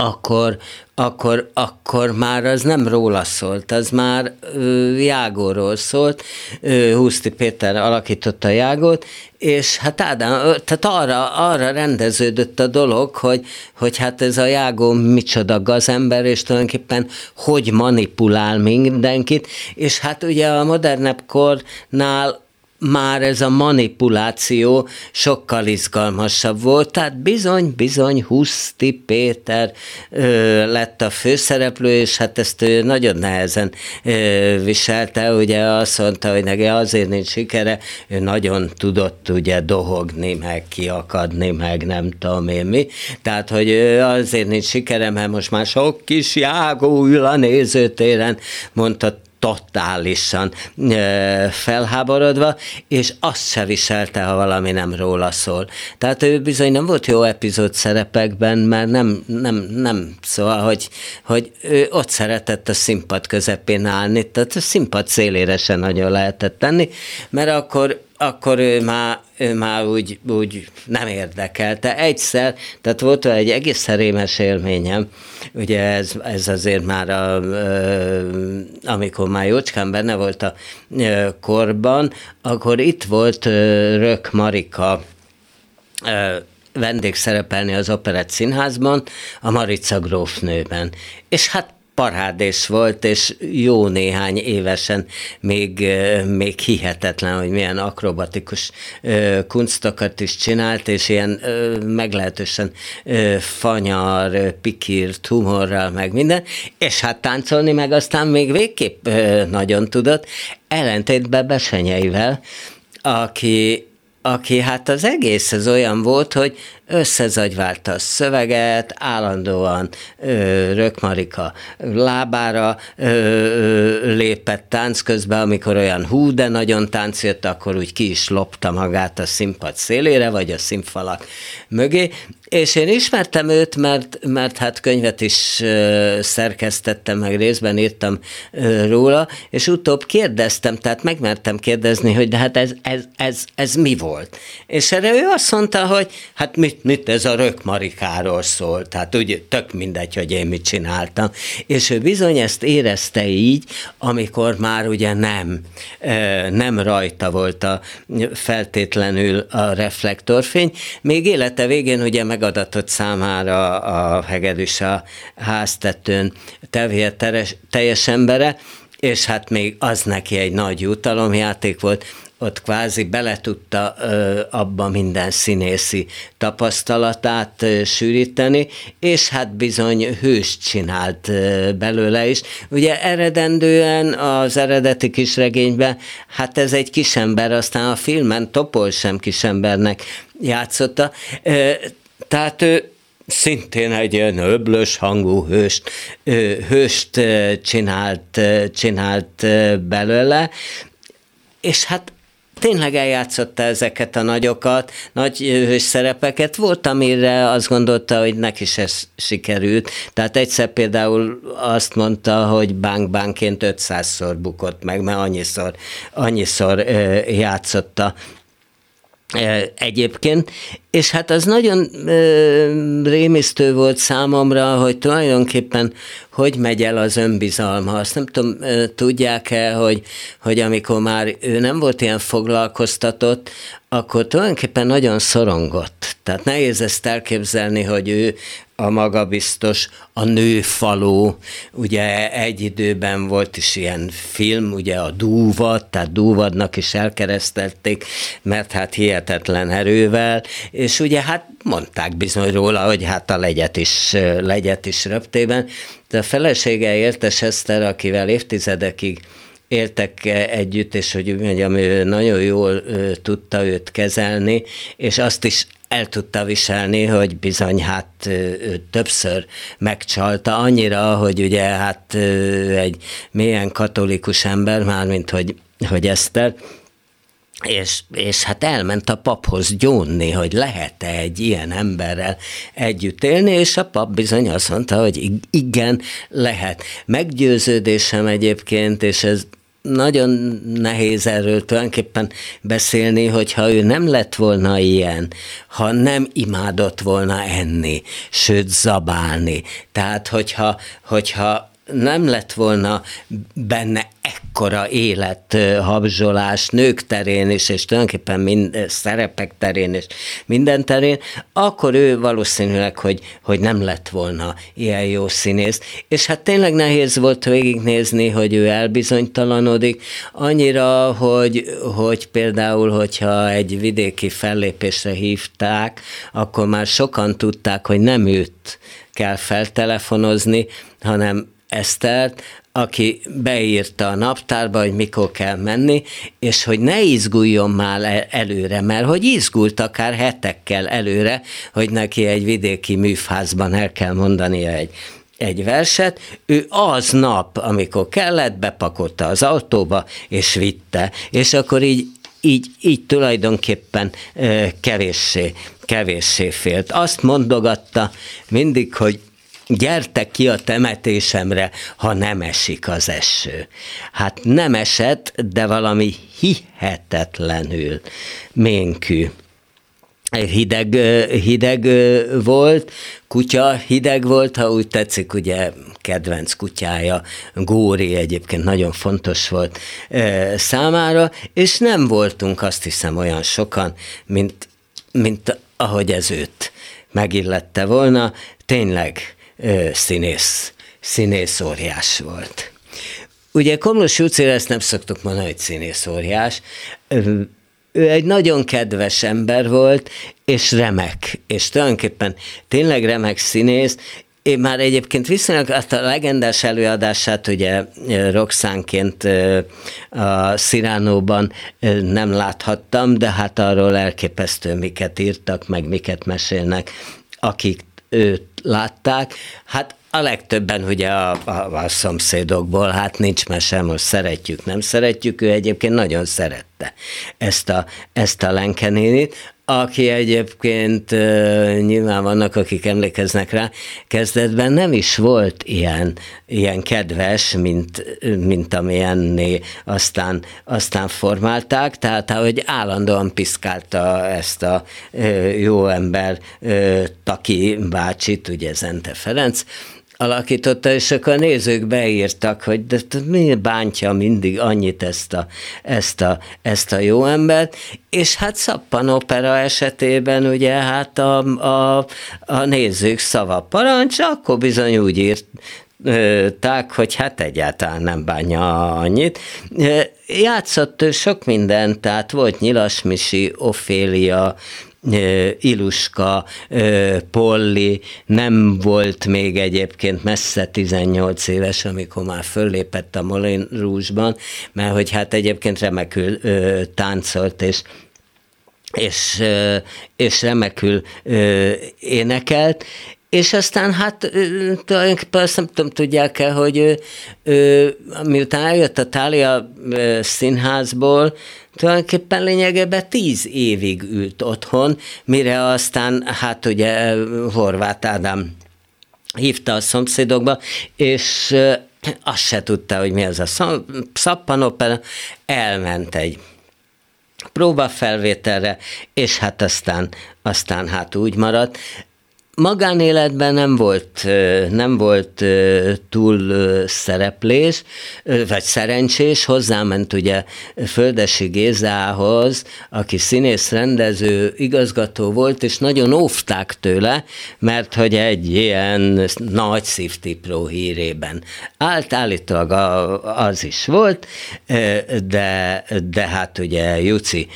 akkor, akkor, akkor már az nem róla szólt, az már ö, Jágóról szólt, ö, Huszti Péter alakította Jágót, és hát Ádám, tehát arra, arra rendeződött a dolog, hogy, hogy hát ez a Jágó micsoda gazember, és tulajdonképpen hogy manipulál mindenkit, és hát ugye a modernebb kornál már ez a manipuláció sokkal izgalmasabb volt, tehát bizony, bizony Huszti Péter ö, lett a főszereplő, és hát ezt ő nagyon nehezen ö, viselte, ugye azt mondta, hogy neki azért nincs sikere, ő nagyon tudott ugye dohogni, meg kiakadni, meg nem tudom én mi, tehát, hogy ő azért nincs sikere, mert most már sok kis jágó ül a nézőtéren, mondta totálisan felháborodva, és azt se viselte, ha valami nem róla szól. Tehát ő bizony nem volt jó epizód szerepekben, mert nem, nem, nem szóval, hogy, hogy ő ott szeretett a színpad közepén állni, tehát a színpad szélére se nagyon lehetett tenni, mert akkor akkor ő már, ő már úgy, úgy nem érdekelte. Egyszer, tehát volt egy egész rémes élményem, ugye ez, ez azért már, a, amikor már jócskán benne volt a korban, akkor itt volt Rök Marika vendégszerepelni az Operett Színházban, a Marica grófnőben. És hát parádés volt, és jó néhány évesen még, még hihetetlen, hogy milyen akrobatikus kunstokat is csinált, és ilyen meglehetősen fanyar, pikírt humorral, meg minden, és hát táncolni meg aztán még végképp nagyon tudott, ellentétben Besenyeivel, aki aki hát az egész az olyan volt, hogy összezagyválta a szöveget, állandóan ö, Rökmarika lábára ö, ö, lépett tánc közben, amikor olyan hú, de nagyon tánc jött, akkor úgy ki is lopta magát a színpad szélére, vagy a színfalak mögé, és én ismertem őt, mert, mert hát könyvet is ö, szerkesztettem, meg részben írtam ö, róla, és utóbb kérdeztem, tehát megmertem kérdezni, hogy de hát ez, ez, ez, ez mi volt? És erre ő azt mondta, hogy hát mit mit, ez a rök Marikáról szól, tehát úgy tök mindegy, hogy én mit csináltam. És ő bizony ezt érezte így, amikor már ugye nem, nem rajta volt a feltétlenül a reflektorfény, még élete végén ugye megadatott számára a hegedűs a háztetőn tevéje teljes embere, és hát még az neki egy nagy jutalomjáték volt, ott kvázi beletudta abba minden színészi tapasztalatát sűríteni, és hát bizony hőst csinált belőle is. Ugye eredendően az eredeti kisregényben, hát ez egy kisember, aztán a filmen Topol sem kisembernek játszotta, tehát ő szintén egy ilyen öblös hangú hőst, hőst csinált, csinált belőle, és hát tényleg eljátszotta ezeket a nagyokat, nagy hős szerepeket. Volt, amire azt gondolta, hogy neki se sikerült. Tehát egyszer például azt mondta, hogy bánk-bánként 500-szor bukott meg, mert annyiszor, annyiszor játszotta egyébként, és hát az nagyon rémisztő volt számomra, hogy tulajdonképpen hogy megy el az önbizalma. Azt nem tudom, tudják-e, hogy, hogy amikor már ő nem volt ilyen foglalkoztatott, akkor tulajdonképpen nagyon szorongott. Tehát nehéz ezt elképzelni, hogy ő a magabiztos, a nőfaló, ugye egy időben volt is ilyen film, ugye a Dúvad, tehát Dúvadnak is elkeresztelték, mert hát hihetetlen erővel, és ugye hát mondták bizony róla, hogy hát a legyet is, legyet is röptében, de a felesége Értes Eszter, akivel évtizedekig éltek együtt, és hogy mondjam, ő nagyon jól tudta őt kezelni, és azt is el tudta viselni, hogy bizony hát ő többször megcsalta, annyira, hogy ugye hát egy mélyen katolikus ember, mármint hogy, hogy Eszter, és, és hát elment a paphoz gyónni, hogy lehet-e egy ilyen emberrel együtt élni, és a pap bizony azt mondta, hogy igen, lehet. Meggyőződésem egyébként, és ez nagyon nehéz erről tulajdonképpen beszélni, hogyha ő nem lett volna ilyen, ha nem imádott volna enni, sőt zabálni. Tehát, hogyha, hogyha nem lett volna benne ekkora élet habzsolás nők terén is, és tulajdonképpen mind, szerepek terén is, minden terén, akkor ő valószínűleg, hogy, hogy nem lett volna ilyen jó színész. És hát tényleg nehéz volt végignézni, hogy ő elbizonytalanodik, annyira, hogy, hogy például, hogyha egy vidéki fellépésre hívták, akkor már sokan tudták, hogy nem őt kell feltelefonozni, hanem Esztert, aki beírta a naptárba, hogy mikor kell menni, és hogy ne izguljon már előre, mert hogy izgult akár hetekkel előre, hogy neki egy vidéki műfázban el kell mondania egy egy verset, ő aznap, amikor kellett, bepakolta az autóba, és vitte, és akkor így így, így tulajdonképpen kevéssé, kevéssé félt. Azt mondogatta mindig, hogy gyertek ki a temetésemre, ha nem esik az eső. Hát nem esett, de valami hihetetlenül ménkű hideg, hideg volt, kutya hideg volt, ha úgy tetszik, ugye kedvenc kutyája, Góri egyébként nagyon fontos volt számára, és nem voltunk azt hiszem olyan sokan, mint, mint ahogy ez őt megillette volna, tényleg színész, színész óriás volt. Ugye Komlós Júcira ezt nem szoktuk mondani, hogy színész óriás, ő egy nagyon kedves ember volt, és remek, és tulajdonképpen tényleg remek színész, én már egyébként viszonylag azt a legendás előadását ugye Roxánként a Sziránóban nem láthattam, de hát arról elképesztő miket írtak, meg miket mesélnek, akik őt látták. Hát a legtöbben ugye a, a, a szomszédokból, hát nincs mese, most szeretjük, nem szeretjük, ő egyébként nagyon szerette ezt a, ezt a lenkenénit, aki egyébként nyilván vannak, akik emlékeznek rá, kezdetben nem is volt ilyen, ilyen kedves, mint, mint amilyenné aztán, aztán formálták, tehát hogy állandóan piszkálta ezt a jó ember Taki bácsit, ugye Zente Ferenc, alakította, és akkor a nézők beírtak, hogy de mi bántja mindig annyit ezt a, ezt a, ezt a jó embert, és hát Szappan opera esetében ugye hát a, a, a nézők szava parancs, akkor bizony úgy írt, tak, hogy hát egyáltalán nem bánja annyit. Játszott sok mindent, tehát volt Nyilas Misi, Ofélia, Iluska, Polli, nem volt még egyébként messze 18 éves, amikor már föllépett a Molin Rouge-ban, mert hogy hát egyébként remekül táncolt, és és, és remekül énekelt, és aztán hát tulajdonképpen azt nem tudom, tudják-e, hogy ő, miután eljött a Tália színházból, tulajdonképpen lényegében tíz évig ült otthon, mire aztán hát ugye Horváth Ádám hívta a szomszédokba, és azt se tudta, hogy mi az a szappanopera, elment egy próbafelvételre, és hát aztán, aztán hát úgy maradt magánéletben nem volt, nem volt túl szereplés, vagy szerencsés, hozzáment ugye Földesi Gézához, aki színész, rendező, igazgató volt, és nagyon óvták tőle, mert hogy egy ilyen nagy szívtipró hírében. Állt, állítólag az is volt, de, de hát ugye Juci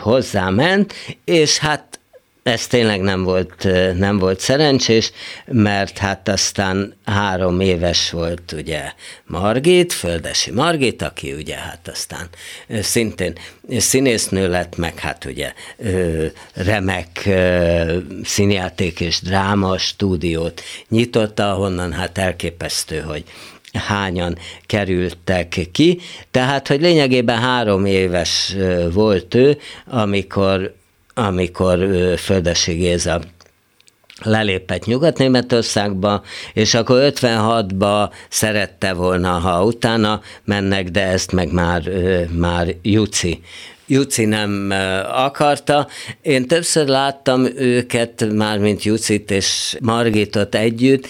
hozzáment, és hát ez tényleg nem volt, nem volt szerencsés, mert hát aztán három éves volt ugye Margit, Földesi Margit, aki ugye hát aztán szintén színésznő lett, meg hát ugye remek színjáték és dráma stúdiót nyitotta, ahonnan hát elképesztő, hogy hányan kerültek ki. Tehát, hogy lényegében három éves volt ő, amikor amikor Földesi Géza lelépett Nyugat-Németországba, és akkor 56-ba szerette volna, ha utána mennek, de ezt meg már, már Juci Juci nem akarta. Én többször láttam őket, már mint Jucit és Margitot együtt.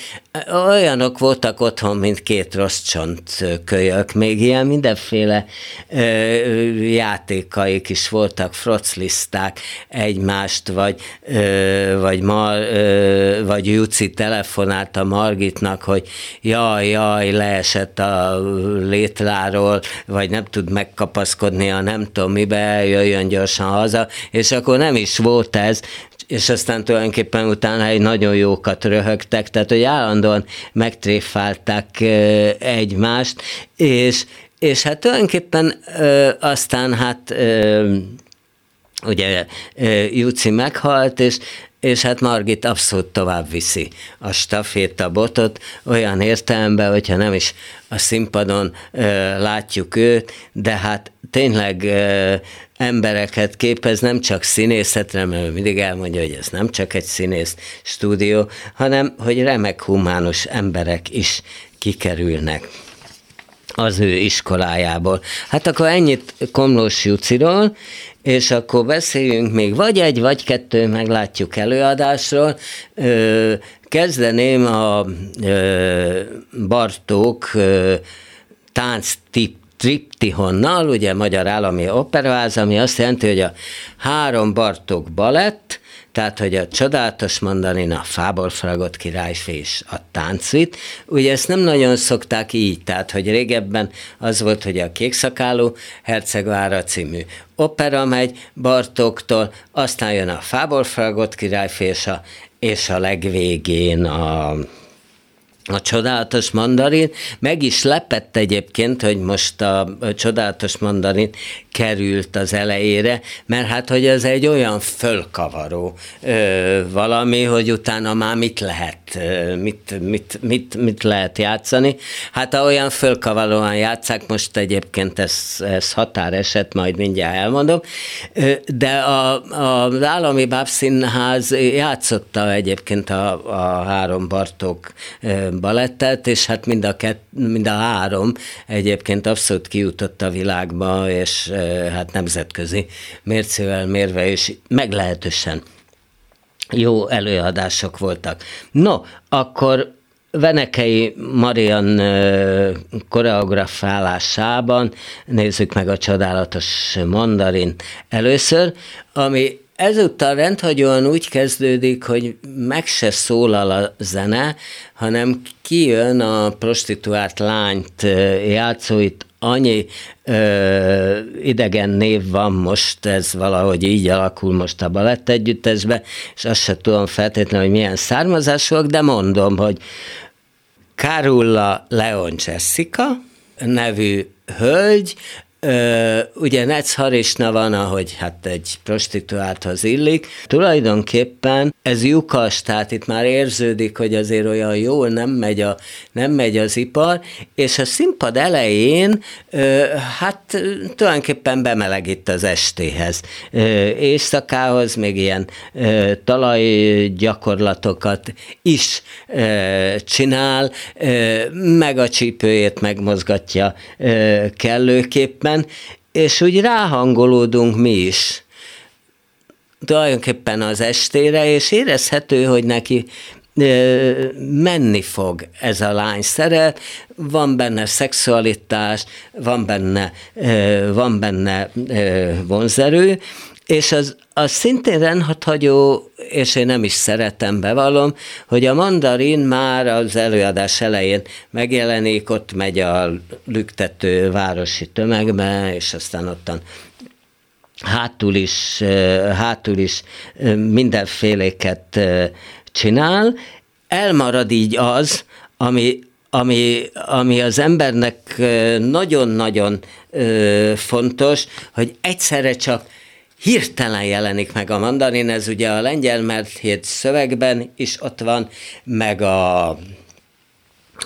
Olyanok voltak otthon, mint két rossz csont kölyök. Még ilyen mindenféle játékaik is voltak, frocliszták egymást, vagy, vagy, Mar, vagy Juci telefonált a Margitnak, hogy jaj, jaj, leesett a létráról, vagy nem tud megkapaszkodni a nem tudom mibe, jöjjön gyorsan haza, és akkor nem is volt ez, és aztán tulajdonképpen utána egy nagyon jókat röhögtek, tehát hogy állandóan megtréfálták egymást, és, és hát tulajdonképpen aztán hát ugye Júci meghalt, és és hát Margit abszolút tovább viszi a staféta botot, olyan értelemben, hogyha nem is a színpadon ö, látjuk őt, de hát tényleg ö, embereket képez, nem csak színészetre, mert mindig elmondja, hogy ez nem csak egy színész stúdió, hanem hogy remek humánus emberek is kikerülnek az ő iskolájából. Hát akkor ennyit Komlós Juciról, és akkor beszéljünk még vagy egy, vagy kettő, meglátjuk előadásról. Kezdeném a Bartók tánc tip triptihonnal, ugye Magyar Állami Operaház, ami azt jelenti, hogy a három Bartók balett, tehát, hogy a csodálatos mandarin, a fából fragott királyfé és a táncvit, ugye ezt nem nagyon szokták így, tehát, hogy régebben az volt, hogy a kékszakálú hercegvára című opera megy Bartóktól, aztán jön a fából fragott királyfé és a, és a legvégén a a csodálatos mandarin. Meg is lepett egyébként, hogy most a csodálatos mandarin került az elejére, mert hát, hogy ez egy olyan fölkavaró ö, valami, hogy utána már mit lehet, mit, mit, mit, mit lehet játszani. Hát ha olyan fölkavaróan játszák, most egyébként ez, ez határeset, majd mindjárt elmondom, de a, a, az Állami Bábszínház játszotta egyébként a, a három Bartók balettet, és hát mind a, kett, mind a három egyébként abszolút kijutott a világba, és hát nemzetközi mércével mérve, és meglehetősen jó előadások voltak. No, akkor Venekei Marian koreografálásában nézzük meg a csodálatos mandarin először, ami ezúttal rendhagyóan úgy kezdődik, hogy meg se szólal a zene, hanem kijön a prostituált lányt játszó, itt annyi ö, idegen név van most, ez valahogy így alakul most a balett együttesbe, és azt se tudom feltétlenül, hogy milyen származásúak, de mondom, hogy Carulla Leon Jessica nevű hölgy, Ö, ugye Netz Harisna van, ahogy hát egy prostituálthoz illik. Tulajdonképpen ez lyukas, tehát itt már érződik, hogy azért olyan jól nem megy, a, nem megy az ipar, és a színpad elején ö, hát tulajdonképpen bemelegít az estéhez. Ö, éjszakához még ilyen ö, talajgyakorlatokat is ö, csinál, ö, meg a csípőjét megmozgatja ö, kellőképpen, szépen, és úgy ráhangolódunk mi is. Tulajdonképpen az estére, és érezhető, hogy neki menni fog ez a lány szeret, van benne szexualitás, van benne, van benne vonzerő, és az, az szintén rendhagyó, és én nem is szeretem, bevallom, hogy a mandarin már az előadás elején megjelenik, ott megy a lüktető városi tömegbe, és aztán ottan hátul is, hátul is mindenféléket csinál, elmarad így az, ami, ami, ami az embernek nagyon-nagyon fontos, hogy egyszerre csak hirtelen jelenik meg a mandarin, ez ugye a lengyel mert szövegben is ott van, meg a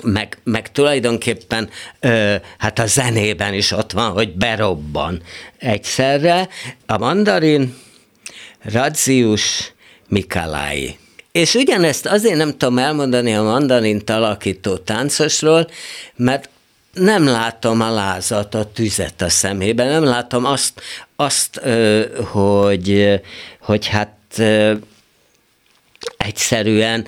meg, meg tulajdonképpen ö, hát a zenében is ott van, hogy berobban egyszerre. A mandarin Radzius Mikalai. És ugyanezt azért nem tudom elmondani a mandarint alakító táncosról, mert nem látom a lázat, a tüzet a szemében, nem látom azt, azt hogy, hogy hát egyszerűen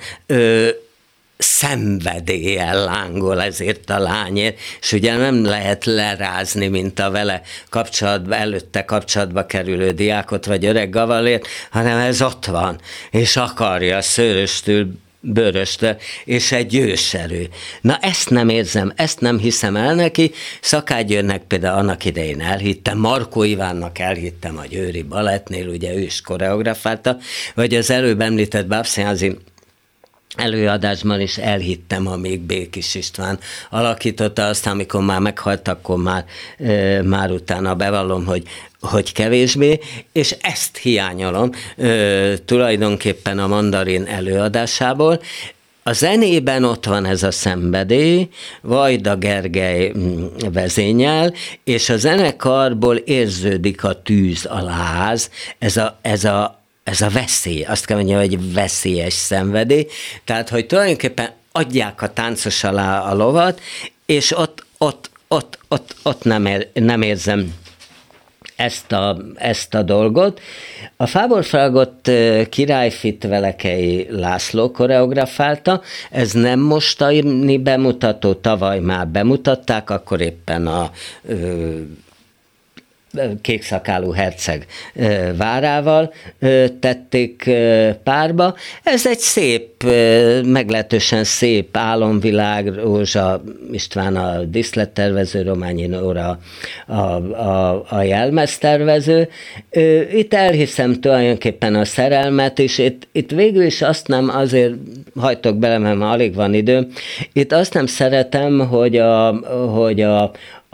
szenvedéllyel lángol ezért a lányért, és ugye nem lehet lerázni, mint a vele kapcsolatba, előtte kapcsolatba kerülő diákot vagy öreg gavalért, hanem ez ott van, és akarja szőröstül bőröstől, és egy győserő. Na ezt nem érzem, ezt nem hiszem el neki. Szakágyőrnek például annak idején elhittem, Markó Ivánnak elhittem a Győri Balettnél, ugye ő is koreografálta, vagy az előbb említett Bábszínházi előadásban is elhittem, amíg Békis István alakította, aztán amikor már meghalt, akkor már, e, már utána bevallom, hogy, hogy kevésbé, és ezt hiányolom e, tulajdonképpen a mandarin előadásából. A zenében ott van ez a szenvedély, Vajda Gergely mm, vezényel, és a zenekarból érződik a tűz, a láz, ez a, ez a, ez a veszély, azt kell mondjam, hogy veszélyes szenvedély, tehát, hogy tulajdonképpen adják a táncos alá a lovat, és ott, ott, ott, ott, ott nem, ér, nem érzem ezt a, ezt a dolgot. A Fábor Fragott királyfit Velekei László koreografálta, ez nem mostani bemutató, tavaly már bemutatták, akkor éppen a kékszakálú herceg várával tették párba. Ez egy szép, meglehetősen szép álomvilág, Rózsa István a diszlettervező, Rományi Nóra a, a, a jelmeztervező. Itt elhiszem tulajdonképpen a szerelmet, és itt, itt végül is azt nem azért hajtok bele, mert alig van idő, itt azt nem szeretem, hogy a, hogy a,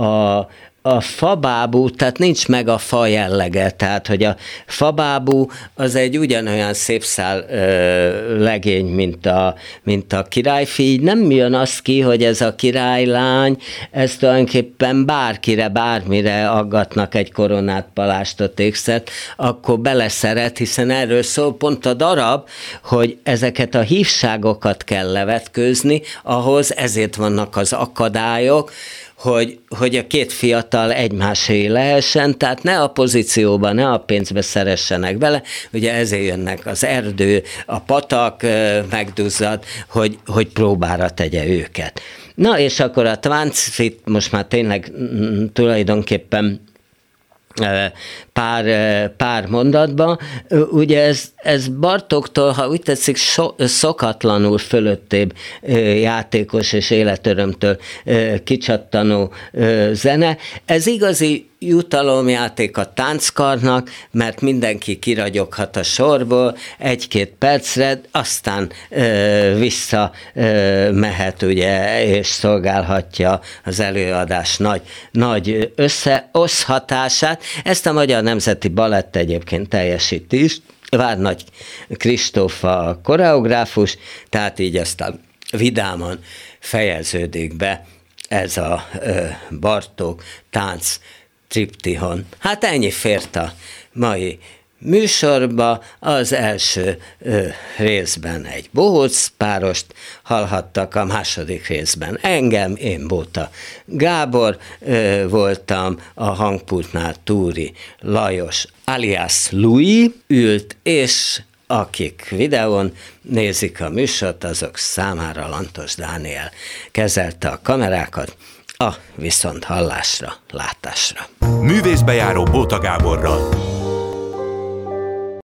a a fabábú, tehát nincs meg a fa jellege, tehát hogy a fabábú az egy ugyanolyan szép szál ö, legény, mint a, mint a királyfi, így nem jön az ki, hogy ez a királylány, ez tulajdonképpen bárkire, bármire aggatnak egy koronát, palástot, ékszet, akkor beleszeret, hiszen erről szól pont a darab, hogy ezeket a hívságokat kell levetkőzni, ahhoz ezért vannak az akadályok, hogy, hogy a két fiatal egymásé lehessen, tehát ne a pozícióban, ne a pénzbe szeressenek bele, ugye ezért jönnek az erdő, a patak megduzzad, hogy, hogy próbára tegye őket. Na és akkor a Tváncfit most már tényleg mm, tulajdonképpen pár, pár mondatban. Ugye ez, ez Bartoktól, ha úgy tetszik, so, szokatlanul fölöttébb játékos és életörömtől kicsattanó zene. Ez igazi jutalomjáték a tánckarnak, mert mindenki kiragyoghat a sorból egy-két percre, aztán ö, vissza ö, mehet ugye, és szolgálhatja az előadás nagy, nagy összeoszhatását. Ezt a Magyar Nemzeti Balett egyébként teljesíti is, Várnagy Kristóf a koreográfus, tehát így aztán vidáman fejeződik be ez a Bartók tánc triptihon. Hát ennyi fért a mai műsorba. Az első ö, részben egy bohóc párost hallhattak, a második részben engem, én Bóta Gábor ö, voltam, a hangpultnál Túri Lajos alias Louis ült, és akik videón nézik a műsort, azok számára Lantos Dániel kezelte a kamerákat, a viszont hallásra, látásra. Művészbejáró Bóta Gáborral.